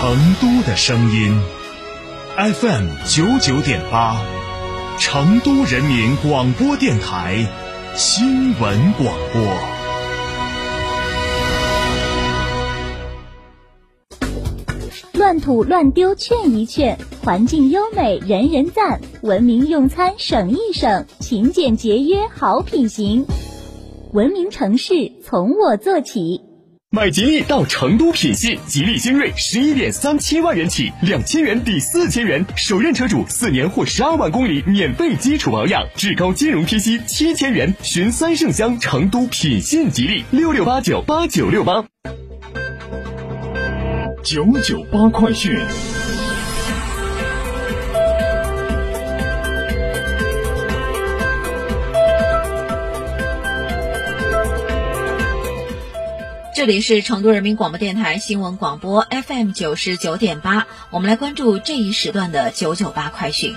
成都的声音，FM 九九点八，成都人民广播电台新闻广播。乱吐乱丢劝一劝，环境优美人人赞，文明用餐省一省，勤俭节约好品行。文明城市从我做起。买吉利到成都品信，吉利星瑞十一点三七万元起，两千元抵四千元，首任车主四年或十二万公里免费基础保养，至高金融贴息七千元。寻三圣乡成都品信吉利六六八九八九六八。九九八快讯。这里是成都人民广播电台新闻广播 FM 九十九点八，我们来关注这一时段的九九八快讯。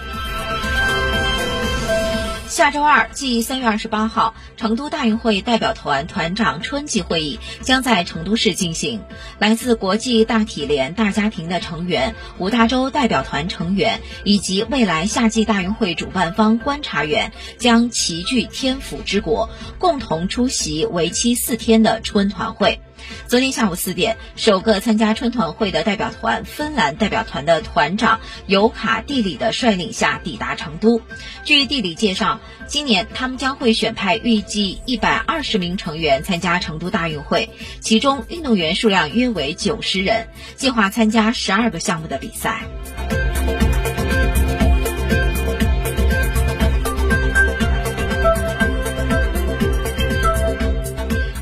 下周二，即三月二十八号，成都大运会代表团团长春季会议将在成都市进行。来自国际大体联大家庭的成员、五大洲代表团成员以及未来夏季大运会主办方观察员将齐聚天府之国，共同出席为期四天的春团会。昨天下午四点，首个参加春团会的代表团——芬兰代表团的团长尤卡蒂里的率领下抵达成都。据地理介绍，今年他们将会选派预计一百二十名成员参加成都大运会，其中运动员数量约为九十人，计划参加十二个项目的比赛。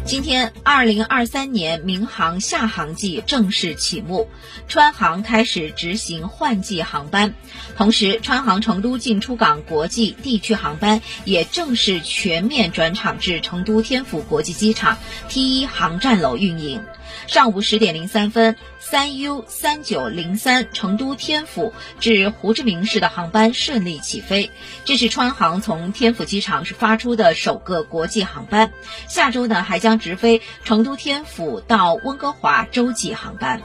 今天，二零二三年民航夏航季正式启幕，川航开始执行换季航班，同时，川航成都进出港国际地区航班也正式全面转场至成都天府国际机场 T 一航站楼运营。上午十点零三分，三 U 三九零三成都天府至胡志明市的航班顺利起飞。这是川航从天府机场是发出的首个国际航班。下周呢，还将直飞成都天府到温哥华洲际航班。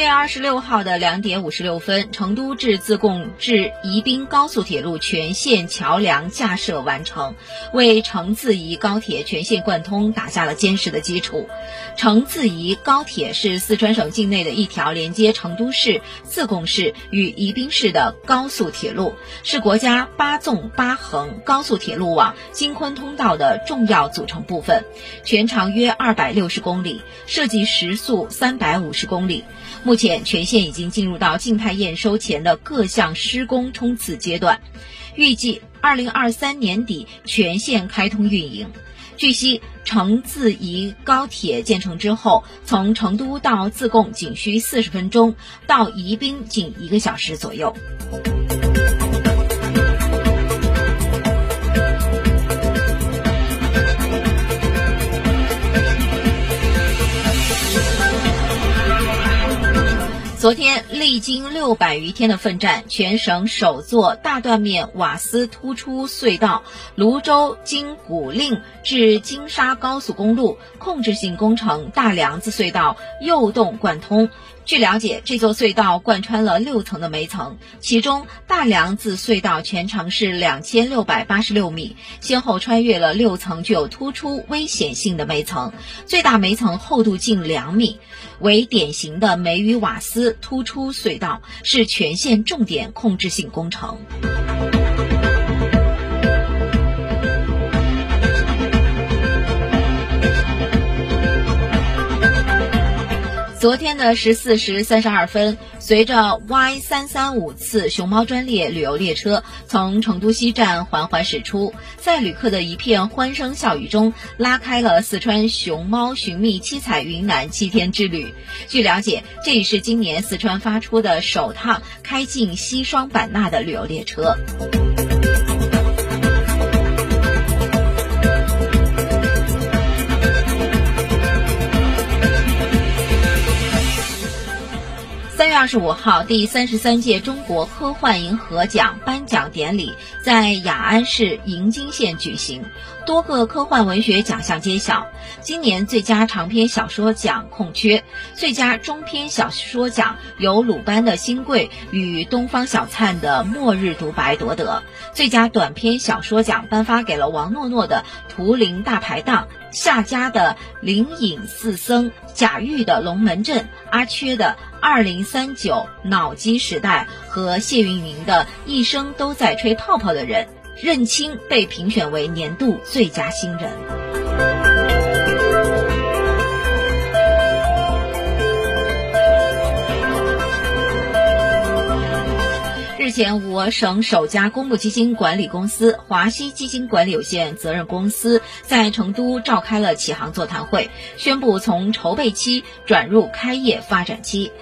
月二十六号的两点五十六分，成都至自贡至宜宾高速铁路全线桥梁架设完成，为成自宜高铁全线贯通打下了坚实的基础。成自宜高铁是四川省境内的一条连接成都市、自贡市与宜宾市的高速铁路，是国家八纵八横高速铁路网京昆通道的重要组成部分，全长约二百六十公里，设计时速三百五十公里。目前全线已经进入到静态验收前的各项施工冲刺阶段，预计二零二三年底全线开通运营。据悉，成自宜高铁建成之后，从成都到自贡仅需四十分钟，到宜宾仅一个小时左右。昨天，历经六百余天的奋战，全省首座大断面瓦斯突出隧道——泸州经古蔺至金沙高速公路控制性工程大梁子隧道右洞贯通。据了解，这座隧道贯穿了六层的煤层，其中大梁子隧道全长是两千六百八十六米，先后穿越了六层具有突出危险性的煤层，最大煤层厚度近两米，为典型的煤与瓦斯突出隧道，是全线重点控制性工程。昨天的十四时三十二分，随着 Y 三三五次熊猫专列旅游列车从成都西站缓缓驶出，在旅客的一片欢声笑语中，拉开了四川熊猫寻觅七彩云南七天之旅。据了解，这也是今年四川发出的首趟开进西双版纳的旅游列车。二十五号，第三十三届中国科幻银河奖颁奖典礼在雅安市银津县举行，多个科幻文学奖项揭晓。今年最佳长篇小说奖空缺，最佳中篇小说奖由鲁班的《新贵》与东方小灿的《末日独白》夺得。最佳短篇小说奖颁发给了王诺诺的《图灵大排档》。夏家的灵隐寺僧，贾玉的龙门阵，阿缺的二零三九脑机时代和谢云云的一生都在吹泡泡的人，任青被评选为年度最佳新人。日前，我省首家公募基金管理公司华西基金管理有限责任公司在成都召开了启航座谈会，宣布从筹备期转入开业发展期。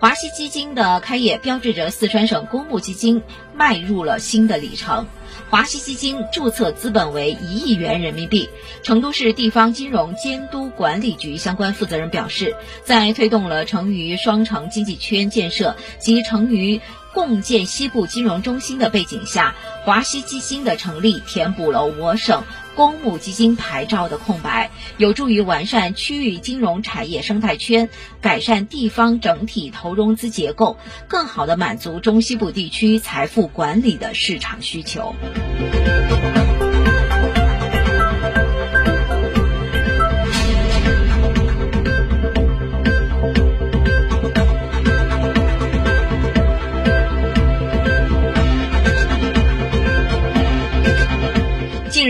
华西基金的开业标志着四川省公募基金迈入了新的里程。华西基金注册资本为一亿元人民币。成都市地方金融监督管理局相关负责人表示，在推动了成渝双城经济圈建设及成渝。共建西部金融中心的背景下，华西基金的成立填补了我省公募基金牌照的空白，有助于完善区域金融产业生态圈，改善地方整体投融资结构，更好地满足中西部地区财富管理的市场需求。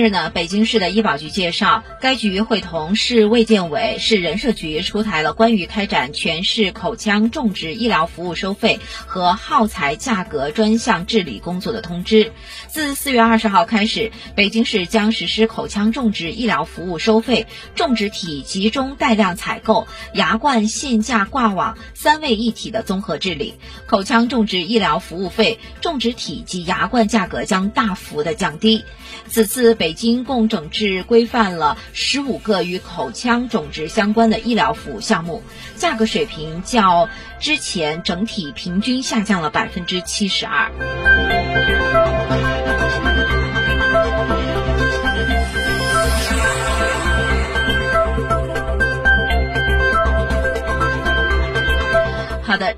日呢，北京市的医保局介绍，该局会同市卫健委、市人社局出台了关于开展全市口腔种植医疗服务收费和耗材价格专项治理工作的通知。自四月二十号开始，北京市将实施口腔种植医疗服务收费、种植体集中带量采购、牙冠限价挂网三位一体的综合治理。口腔种植医疗服务费、种植体及牙冠价格将大幅的降低。此次北经共整治规范了十五个与口腔种植相关的医疗服务项目，价格水平较之前整体平均下降了百分之七十二。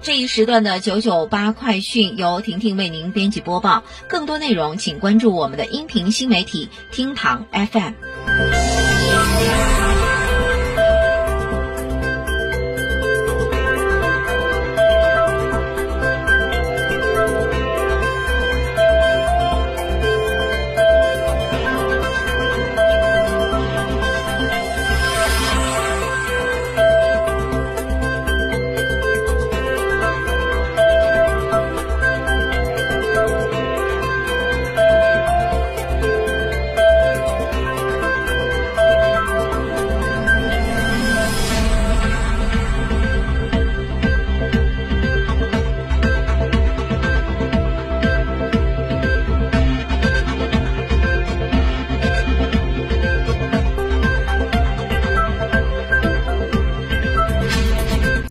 这一时段的九九八快讯由婷婷为您编辑播报。更多内容，请关注我们的音频新媒体厅堂 FM。